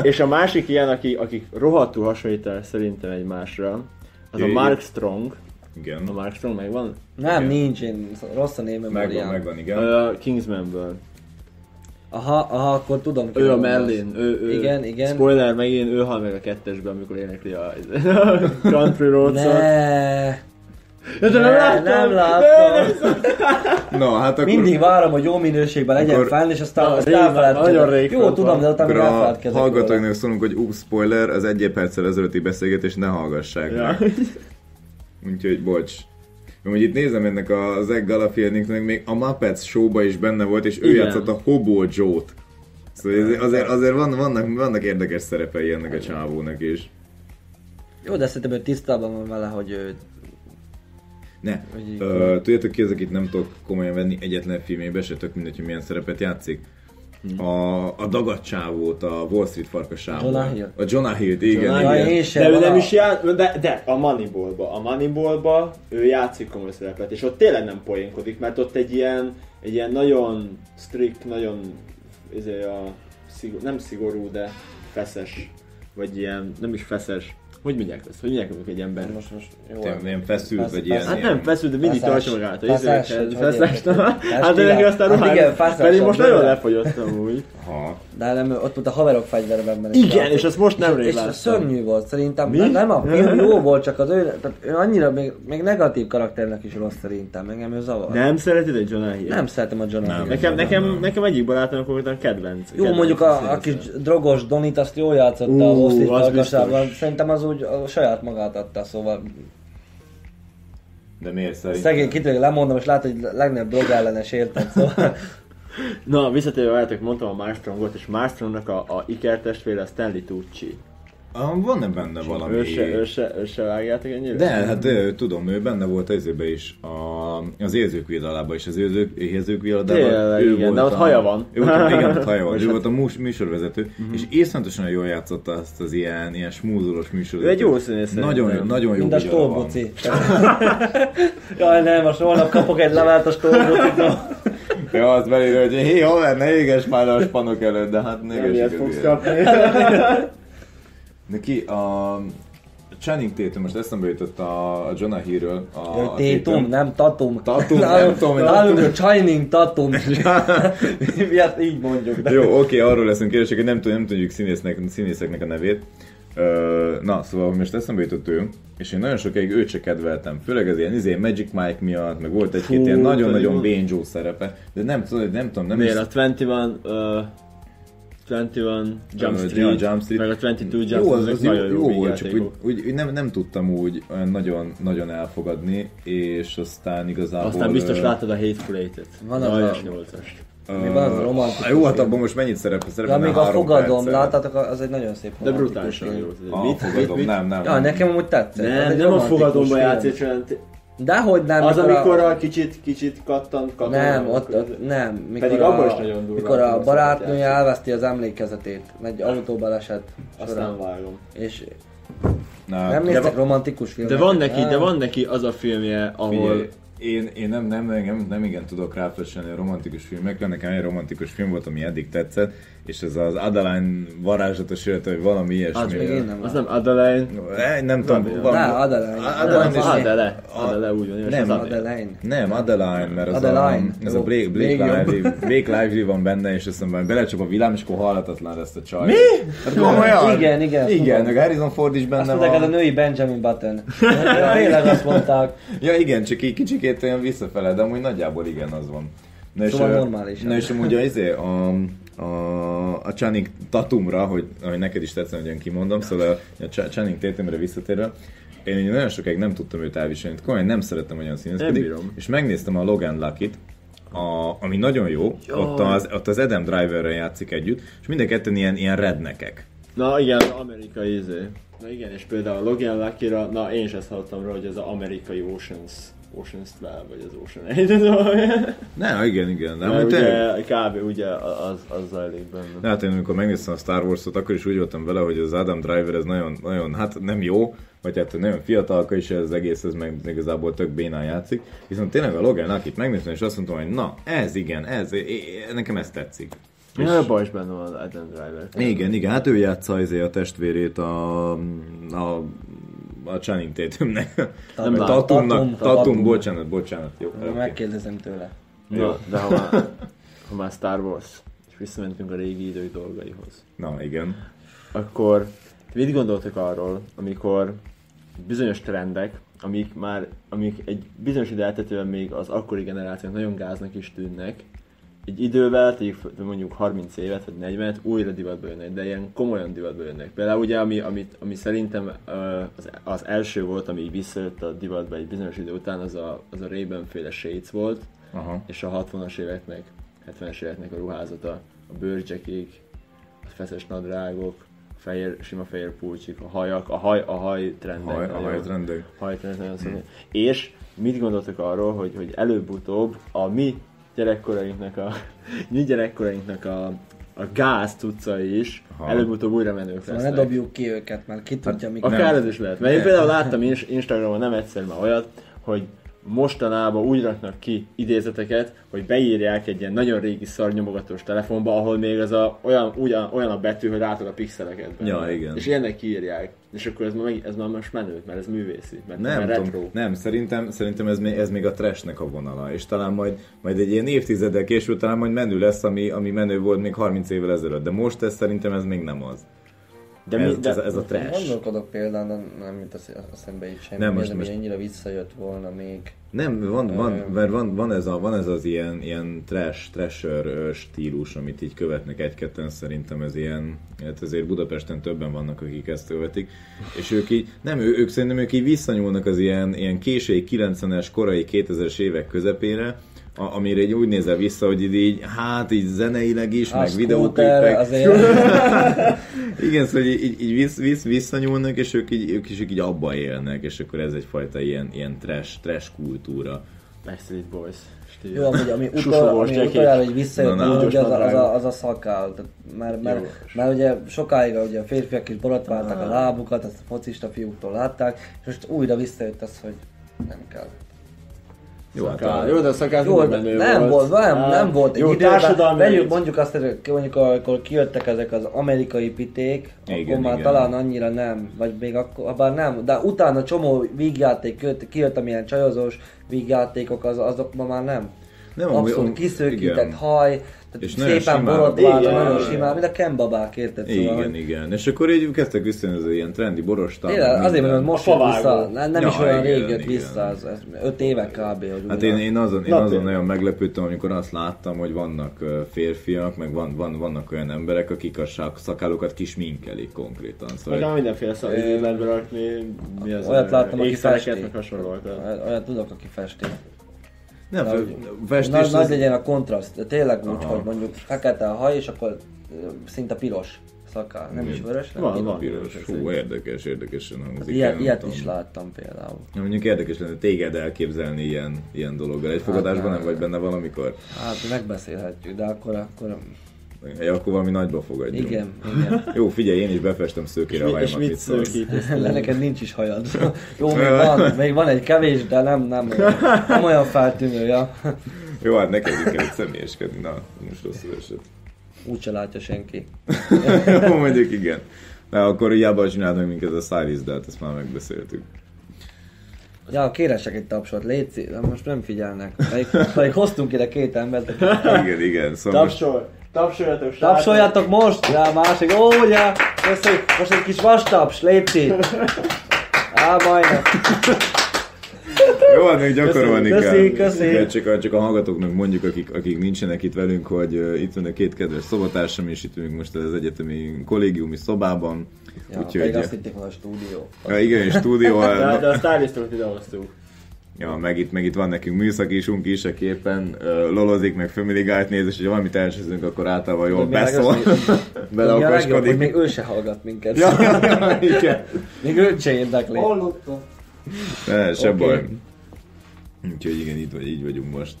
És a másik ilyen, aki, akik rohadtul hasonlít el szerintem egymásra, az a Mark Strong. Igen. A Mark Strong megvan? Nem, Igen. nincs, én rossz a névem. Megvan, megvan, igen. A Kingsmanből. Aha, aha, akkor tudom. ki Ő a Merlin. Ő, ő, Igen, igen. Spoiler megint, ő hal meg a kettesben, amikor énekli a, Country Roads-ot. Ne, De, de nem ne, láttam! nem láttam. Na, hát akkor... Mindig várom, hogy jó minőségben legyen Akkor- fenn, és aztán Na, azt nagyon rég Jó, tudom, de utána róla. hallgatóknak szólunk, hogy ups, spoiler, az egy perccel ezelőtti beszélgetés ne hallgassák Ja. meg. Úgyhogy bocs. Hogy itt nézem ennek a Zach Galafiandinknek még a Muppets showba is benne volt, és ő Igen. játszott a Hobo Joe-t. Szóval ez- azért, azért van, vannak, vannak érdekes szerepei ennek a csávónak is. Jó, de szerintem ő tisztában van vele, hogy ő... Ne, ö, tudjátok ki az, akit nem tudok komolyan venni egyetlen filmébe, se tök mindegy, hogy milyen szerepet játszik. Hm. A, a dagat csávót, a Wall Street farkasávót. Jonah Hill? A Jonah Hill, igen, Jonah igen. sem. De ő nem a- is ját, de, de a Moneyballba, a Moneyballba ő játszik komoly szerepet, és ott tényleg nem poénkodik, mert ott egy ilyen, egy ilyen nagyon strict, nagyon izé a, szigor, nem szigorú, de feszes, vagy ilyen, nem is feszes, hogy mondják ezt, hogy mondják egy ember? Most, most, jó. Ilyen- ilyen feszült, Fesz- vagy ilyen- Hát nem feszül, de mindig tartsa magát. Feszes, Izé, nem? érted? Hát de neki igen. aztán Hát ruhány, igen, feszes pedig a most nagyon bőre. lefogyott amúgy. Ha. De nem, ott volt a haverok fegyverben. benne. Igen, és azt most nemrég És láttam. szörnyű volt, szerintem Mi? nem, nem a film jó volt, csak az ő, tehát ő annyira még, még negatív karakternek is rossz szerintem, engem ő zavar. Nem szereted egy Jonah Hill? nem szeretem a John Nem. Hill. Nekem, Nem, nekem, nem. nekem egyik barátom konkrétan kedvenc. Jó, mondjuk a, a kis drogos Donit azt jól játszotta a Wall Street. Szerintem az úgy a saját magát adta, szóval De miért szerint? szegény kitől lemondom, és látod, hogy legnagyobb drog ellenes érted, szóval Na, visszatérve veletek, mondtam a Marstrongot, és Marstrongnak a, a ikertestvére a Stanley Tucci. Ah, van-e benne valami? Ő se, ő se, ő se vágjátok ennyire? De, hát de, tudom, ő benne volt az is, a, az érzők viadalában is, az érzők, érzők viadalában. Tényleg, ő igen, volt de ott a, haja van. Ő volt, a- igen, ott haja van. Ő hát- volt a mús, műsorvezető, és észmentesen jól játszotta azt az ilyen, ilyen smúzolós műsorvezetőt. Ő egy jó színész Nagyon jó, nagyon jó mind a stólbuci. Jaj, nem, most holnap kapok egy levelet a stólbucitól. Ja, az belőle, hogy hé, haver, ne éges már a spanok előtt, de hát ne Nem ilyet fogsz kapni. Neki a Channing Tatum, most eszembe jutott a, a Jonah Hill-ről. A, a Tétum, nem Tatum. Tatum, nem tudom, hogy Nálunk a Shining Tatum. Miért így mondjuk, de... Jó, oké, arról leszünk kérdések, hogy nem, nem tudjuk színésznek, színészeknek a nevét. Na, szóval most eszembe jutott ő, és én nagyon sokáig őt se kedveltem, főleg az ilyen izé, Magic Mike miatt, meg volt egy-két ilyen nagyon-nagyon Joe szerepe, de nem, tudom, nem tudom, nem Miért is... a 21, uh, 21 Jump Street, Jump Street. meg a 22 Jump Jó, az, Street, az jó, nagyon jó jó, volt, csak úgy, úgy, úgy nem, nem tudtam úgy nagyon, nagyon elfogadni, és aztán igazából... Aztán biztos ö, láttad a Hateful Eight-et. Van a az a- 8-ast. ö, Mi van az a romantikus Jó, hát abban most mennyit szerep, Ja, szerepel? még a fogadom, láttátok, az egy nagyon szép De brutálisan jó. Mit, fogadom, mit, nem, nem. Ja, nekem amúgy tetszett. Nem, nem a film. játszik, Dehogy nem. az, mikor amikor a kicsit, kicsit kattant, kattant. Nem, ott, ott nem. Mikor Pedig a, abban is nagyon durva Mikor a barátnője elveszti az emlékezetét, egy autóbaleset Azt során. nem vágom. És Na, nem de néztek van- romantikus De filmeket? van neki, de van neki az a filmje, ahol... Figyelj, én, én nem, nem, nem, nem igen tudok ráfesselni a romantikus filmekre, nekem egy romantikus film volt, ami eddig tetszett, és ez az Adeline varázslatos élet, vagy valami ilyesmi. Az még én nem Az nem Adeline. Eh, nem tudom, Nem, valami... De, Adeline. Adeline Van Adele. A- Adele úgy van. és Nem, az. Adeline. Nem, Adeline, mert az Adeline. a, ez a Blake, Blake. Lively, Blake Lively van benne, és azt mondom, belecsap a villám, és akkor halhatatlan lesz a csaj. Mi? Hát komolyan? Igen, igen, Igen, meg Harrison Ford is Azt benne mondták, ez a van. női Benjamin Button. Tényleg azt mondták. Ja igen, csak így kicsikét olyan visszafele, de amúgy nagyjából igen, az van. Na Szóval ö, normális. Na és amúgy a, izé, a, a, a Channing Tatumra, hogy, hogy neked is tetszene, hogy én kimondom, szóval a Ch- Channing Tatumra visszatérve, én ugye nagyon sokáig nem tudtam őt elviselni, komolyan nem szerettem olyan színészkedik, és megnéztem a Logan Lucky-t, a, ami nagyon jó, ott az, ott az Adam Driverrel játszik együtt, és mind a ketten ilyen, ilyen rednekek. Na igen, amerikai izé. Na igen, és például a Logan lucky na én is ezt hallottam róla, hogy ez az amerikai Oceans, Oceans 12, vagy az Ocean 8, ez Ne, igen, igen, de De amúgy tényleg- ugye kb. ugye az, az zajlik benne. De hát én amikor megnéztem a Star Wars-ot, akkor is úgy voltam vele, hogy az Adam Driver ez nagyon, nagyon hát nem jó, vagy hát nagyon fiatalka is ez az egész, ez meg igazából tök bénán játszik. Viszont tényleg a Logan akit megnéztem, és azt mondtam, hogy na, ez igen, ez, é- nekem ez tetszik. Ja, baj is benne van Adam Driver. Igen, igen, hát ő játsza izé a testvérét a, a a Channing Tatumnek. Tatum. Tatum, Tatumnak, Tatum, Tatum, Tatum. bocsánat, bocsánat. Jó, oké. Megkérdezem tőle. Jó, de ha már, ha már Star Wars, és visszamentünk a régi idők dolgaihoz, Na, igen. akkor mit gondoltak arról, amikor bizonyos trendek, amik már, amik egy bizonyos ide eltetően még az akkori generációk nagyon gáznak is tűnnek, egy idővel, tegyük mondjuk 30 évet vagy 40 újra divatba jönnek, de ilyen komolyan divatba jönnek. Például ugye, ami, amit, ami szerintem az, az, első volt, ami így visszajött a divatba egy bizonyos idő után, az a, az a Ray-Ban féle Shades volt, Aha. és a 60-as éveknek, 70-es éveknek a ruházata, a bőrcsekik, a feszes nadrágok, fehér, sima fehér pulcsik, a hajak, a haj, a haj trendek. Haj, a nagyon- hajtrendek. hajtrendek nagyon szép. És mit gondoltok arról, hogy, hogy előbb-utóbb a mi gyerekkorainknak a, mi gyerekkorainknak a, a gáz cuccai is Aha. előbb-utóbb újra menők Szóval ne lesznek. dobjuk ki őket, mert ki tudja, mikor. Akár ez is lehet. Mert én például láttam Instagramon nem egyszer már olyat, hogy mostanában úgy raknak ki idézeteket, hogy beírják egy ilyen nagyon régi szarnyomogatós telefonba, ahol még az a, olyan, ugyan, olyan a betű, hogy látod a pixeleket. benne. Ja, igen. És ilyenek kiírják. És akkor ez, már meg, ez már most menő, mert ez művészi. Mert Nem, mert retro. nem szerintem, szerintem ez, még, ez még a trashnek a vonala, és talán majd, majd egy ilyen évtizeddel később talán majd menő lesz, ami, ami menő volt még 30 évvel ezelőtt, de most ez szerintem ez még nem az. De, ez, mi, de, ez, ez a trash. Gondolkodok például, nem, nem jut az eszembe így semmi, Nem, most- most, most- ennyire visszajött volna még. Nem, van, van, mert van, van, ez, a, van ez az ilyen, ilyen trash, trasher stílus, amit így követnek egy-ketten, szerintem ez ilyen, hát azért Budapesten többen vannak, akik ezt követik, és ők így, nem, ő, ők szerintem ők így visszanyúlnak az ilyen, ilyen késői 90-es, korai 2000-es évek közepére, a, amire így úgy nézel vissza, hogy így, hát így zeneileg is, A meg videóklipek. Igen, szóval így, így, így vissz, vissz, visszanyúlnak, és ők, így, ők is ők így abba élnek, és akkor ez egyfajta ilyen, ilyen trash, trash kultúra. Backstreet Boys stíl. Jó, ami, ami, utol, utoljára, hogy visszajött, Na, na. ugye az, a- az, a, az a szakál. Tehát, mert, mert, mert, ugye sokáig ugye a férfiak is borotválták a lábukat, ezt a focista fiúktól látták, és most újra visszajött az, hogy nem kell. Jó, hát Jó, de a szakál Jó, menő nem volt, nem, Á, nem volt egy Jó, időben, társadalmi vegyük mondjuk azt, hogy mondjuk amikor kijöttek ezek az amerikai piték, Igen, akkor már igen. talán annyira nem, vagy még akkor, bár nem, de utána csomó vígjáték kijött, kijött amilyen csajozós vígjátékok, az, azok ma már nem. Nem, Abszolút amúgy- kiszőkített igen. haj, tehát És szépen simán. borotvált, Igen, nagyon igen. simán, mint a kembabák, érted? Szóval, Igen, hogy- igen. És akkor így kezdtek visszajönni az ilyen trendi borostál. Tényleg, meg azért mondom, hogy most jött vissza, nem, Ja, is olyan igen, rég jött igen. vissza, az, ez, öt éve kb. Hogy Hát én, én azon, én azon nagyon meglepődtem, amikor azt láttam, hogy vannak férfiak, meg van, van, vannak olyan emberek, akik a szakálukat kisminkelik konkrétan. Szóval, a mindenféle berakni, mi az Olyat láttam, aki festi. Olyat tudok, aki festi. Nem, hogy- festés, Nagy, nagy legyen a kontraszt, de tényleg úgy, Aha. hogy mondjuk fekete a haj, és akkor szinte piros szakál, nem is vörös, nem Van, piros. van. piros. Hú, érdekes, érdekesen hangzik. Ilyet, nem ilyet tudom. is láttam például. Ja, Mondjuk érdekes lenne téged elképzelni ilyen, ilyen dologgal. Egy fogadásban nem. nem vagy benne valamikor? Hát megbeszélhetjük, de akkor, akkor Ja, akkor valami nagyba fogadjunk. igen, igen. Jó, figyelj, én is befestem szőkére a És hajamat, mit mit szőkítesz? Neked nincs is hajad. Jó, még van, még van egy kevés, de nem, nem, olyan- nem olyan feltűnő, ja. Jó, hát neked kell itt személyeskedni, na, most rosszul esett. Úgyse látja senki. Jó, mondjuk igen. Na, akkor hiába csináld meg minket a hát ezt már megbeszéltük. Ja, kéresek egy tapsot, légy de most nem figyelnek. Pedig, pedig hoztunk ide két embert. Igen, igen, szóval most... Tapsol! Tapsoljatok, srácok! Tapsoljatok most! Ja, másik, ó, ugye! Köszönjük, most egy kis vastaps, légy Á, majdnem. Jó, hát még gyakorolni Köszi, kell. köszi, köszi. Igen, Csak, a, csak a hallgatóknak mondjuk, akik, akik nincsenek itt velünk, hogy uh, itt van a két kedves szobatársam, és itt ülünk most az egyetemi kollégiumi szobában. Ja, Úgyhogy, azt hitték, hogy a stúdió. ja, igen, és stúdió, De, de a idehoztuk. Ja, meg itt, meg itt van nekünk műszakisunk is, aki éppen uh, lolozik, meg Family Guy-t néz, és hogyha valamit elsőzünk, akkor általában jól beszól, beleokoskodik. még ő se hallgat minket. Ja, ja, igen. Még őt se érdekli. Ne, se Oké. baj. Úgyhogy igen, itt vagy, így vagyunk most.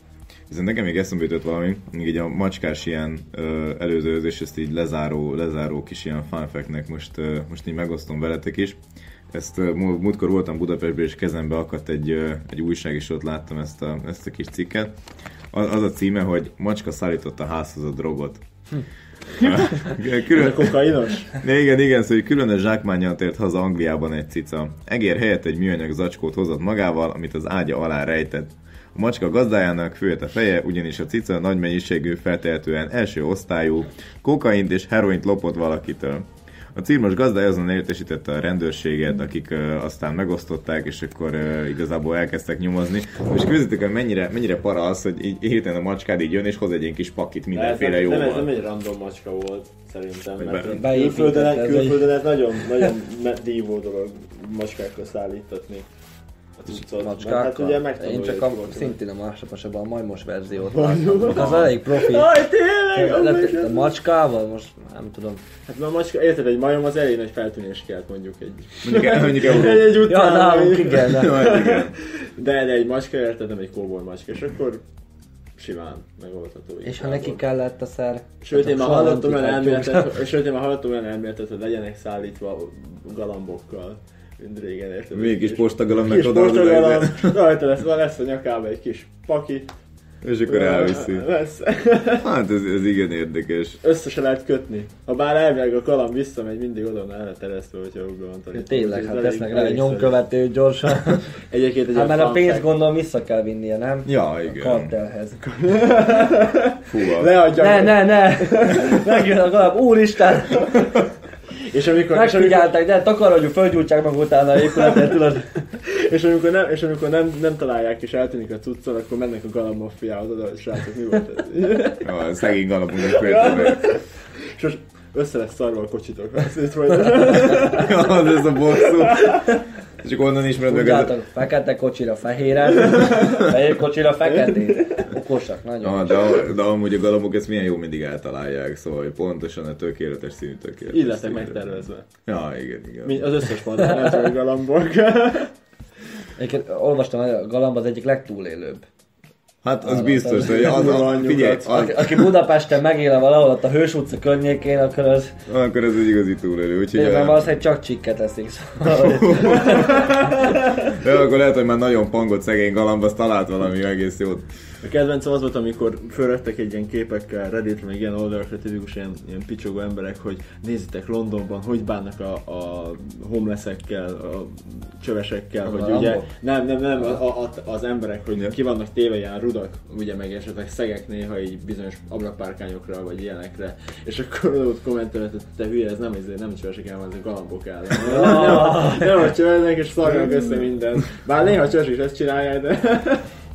Viszont nekem még eszembe jutott valami, még így a macskás ilyen ö, előzőzés, ezt így lezáró, lezáró kis ilyen fanfeknek most, ö, most így megosztom veletek is. Ezt múltkor voltam Budapestben, és kezembe akadt egy, egy újság, és ott láttam ezt a, ezt a kis cikket. Az, a címe, hogy macska szállította házhoz a drogot. Ez Külön, a kokainos? igen, igen, szóval különös zsákmánnyal tért haza Angliában egy cica. Egér helyett egy műanyag zacskót hozott magával, amit az ágya alá rejtett. A macska gazdájának főtt a feje, ugyanis a cica nagy mennyiségű, feltehetően első osztályú kokaint és heroint lopott valakitől. A círmos gazdája azon értesítette a rendőrséget, akik uh, aztán megosztották, és akkor uh, igazából elkezdtek nyomozni. És közöttük, hogy mennyire, mennyire para az, hogy így hirtelen a macskád így jön, és hoz egy ilyen kis pakit De ez mindenféle nem, nem, ez jóval. nem egy random macska volt, szerintem. Mert be- beépített külföldön, ez egy- külföldön ez nagyon, nagyon dívó dolog macskákra szállítatni. Cuccot. Macskákkal. Hát ugye Én csak a, szintén a másnaposabban a majmos verziót láttam. Az elég profi. Aj, tényleg! Oh De a macskával most nem tudom. Hát mert a macska, érted, egy majom az elég nagy feltűnés kelt mondjuk egy... Mondjuk, mondjuk egy, egy Ja, utcán, nálunk igen. de- Ja, igen. De, de egy macska, érted, nem egy kóbor macska, és akkor simán megoldható. És ha neki kellett a szer... Sőt, én már nem hallottam olyan elméletet, sőt, én már hallottam olyan elméletet, hogy legyenek szállítva galambokkal. Mint régen, érted? Mégis postagalam, ezzel. rajta lesz, van lesz a nyakába egy kis paki. És akkor elviszi. Lesz. Hát ez, ez igen érdekes. Össze se lehet kötni. Ha bár elvileg a kalam visszamegy, mindig oda van el teresztve, hogyha úgy van. tanítani. Tényleg, hát tesznek rá egy elég nyomkövetőt gyorsan. Egyébként egy Hát mert a pénzt gondolom vissza kell vinnie, nem? Ja, A igen. kartelhez. Fú, a- Leadja. Ne, ne, ne! Megjön a galap, úristen! És amikor, Megfigyeltek, de takarodjuk, fölgyújtsák meg utána a épületet, tudod? és amikor, nem, és amikor nem, nem találják és eltűnik a cuccol, akkor mennek a galamb maffiához oda, hogy srácok, mi volt ez? Ja, a szegény féltem és most össze lesz szarva a kocsitok. Az ez a bosszú. Akkor onnan ismered meg Tudjátok, fekete kocsira fehéret, fehér kocsira feketét. Okosak, nagyon. Ah, de, de amúgy a galambok ezt milyen jó mindig eltalálják, szóval hogy pontosan a tökéletes színű tökéletes színű. megtervezve. Ja, igen, igen. Mi- Az összes madár, csak a galambok. Egyébként olvastam, hogy a galamb az egyik legtúlélőbb. Hát az biztos, hogy az, Kurva a, figyelj, az, Aki, aki Budapesten megél valahol ott a Hős utca környékén, akkor az akkor ez egy igazi túlélő, úgyhogy tényleg a, valószínűleg csak csikket eszik. Szóval, de akkor lehet, hogy már nagyon pangott szegény galamb, az talált valami egész jót. A kedvencem az volt, amikor fölöttek egy ilyen képekkel Redditre, meg ilyen oldalakra tipikus ilyen, ilyen picsogó emberek, hogy nézzétek Londonban, hogy bánnak a, a homelessekkel, a csövesekkel, A hogy ugye, nem, nem, nem, a, a, az emberek, hogy Ja. ki vannak téve ilyen rudak, ugye meg esetleg szegek néha így bizonyos ablakpárkányokra, vagy ilyenekre, és akkor ott kommentelett, hogy te hülye, ez nem, ez nem csövesek ellen, ez a galambok ellen. nem, nem a csövesek, és szarnak össze minden. Bár néha csövesek is ezt csinálják, de...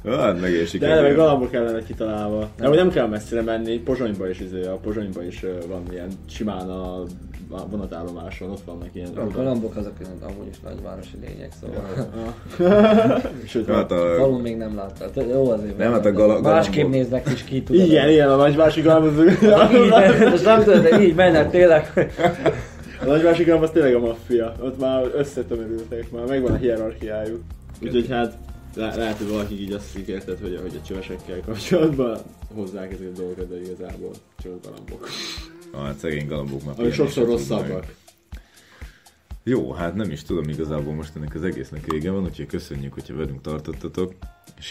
Hát meg is De eleve galambok ellen kitalálva. De úgy nem kell messzire menni, Pozsonyba is, izé, a Pozsonyba is van ilyen simán a, a vonatállomáson, ott vannak ilyen. a galambok azok amúgy is nagyvárosi lények, szóval. Sőt, Hát a, Falun még nem láttad. Jó azért. Nem, hát a gala- Másképp galambok. néznek is ki, tudod. igen, igen, a nagyvárosi galamb az... Így, most nem tudod, de így mennek tényleg. A nagyvárosi galamb az tényleg a maffia. Ott már összetömörültek, már megvan a hierarchiájuk. Úgyhogy hát le- lehet, hogy valaki így azt érted, hogy, hogy a csövesekkel kapcsolatban hozzák ezeket a dolgokat, de igazából csak galambok. hát szegény galambok már Ami sokszor rosszabbak. Jó, hát nem is tudom, igazából most ennek az egésznek vége van, úgyhogy köszönjük, hogyha velünk tartottatok,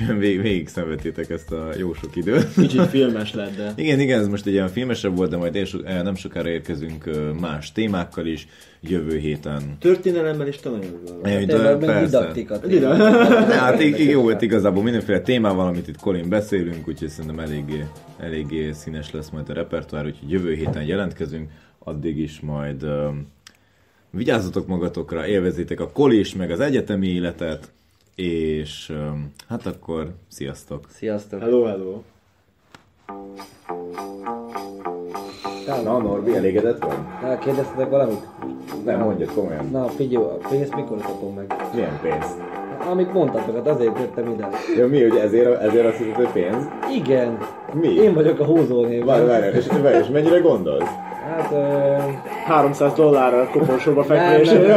ilyen vég, végig szenvedtétek ezt a jó sok időt. Kicsit filmes lett, de... Igen, igen, ez most egy ilyen filmesebb volt, de majd so- eh, nem sokára érkezünk ö, más témákkal is, jövő héten. Történelemmel is. Eh, Tényleg meg persze. didaktika. Hát jó, hát igazából mindenféle témával, amit itt Colin beszélünk, úgyhogy szerintem eléggé, eléggé színes lesz majd a repertoár, úgyhogy jövő héten jelentkezünk, addig is majd um, vigyázzatok magatokra, élvezzétek a kolis, meg az egyetemi életet, és hát akkor sziasztok! Sziasztok. Hello, hello. Na, Norbi, elégedett vagy? Na, kérdeztetek valamit? Nem, mondjad komolyan. Na, figyelj, a pénzt mikor kapom meg? Milyen pénz? Amit mondtatok, hát azért jöttem ide. Ja, mi, hogy ezért, ezért azt hiszed, hogy pénz? Igen. Mi? Én vagyok a húzónév. Várj, várj, és, várj, és mennyire gondolsz? Hát, ö... 300 dollárra a koporsóba fekvésére.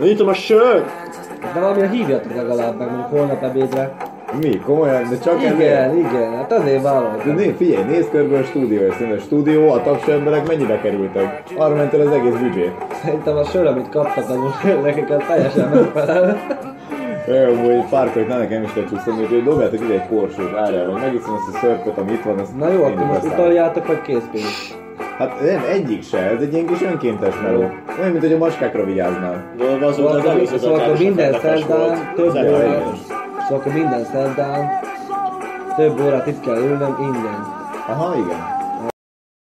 Nyitom a sört! De valamire hívjatok legalább meg, mondjuk holnap ebédre. Mi? Komolyan? De csak ezért? Igen, igen, hát azért De vállaltam. né, figyelj, nézd körbe a stúdió, és a stúdió, a tapsú emberek mennyibe kerültek? Arra ment el az egész büdzsé. Szerintem a sör, amit kaptak, most nekik a teljesen megfelel. Jó, amúgy párkolt, na nekem is kell csúszom, hogy dobjátok ide egy korsót, várjál, vagy megiszom azt a szörpöt, ami itt van, azt Na jó, akkor most utaljátok, vagy készpénz. Hát nem, egyik se, ez egy ilyen kis önkéntes meló. Olyan, mint hogy a maskákra vigyáznál. Az volt Szóval az előző szóval akkor minden szerdán több Az adás. szóval akkor minden szerdán több órát itt kell ülnöm ingyen. Aha, igen.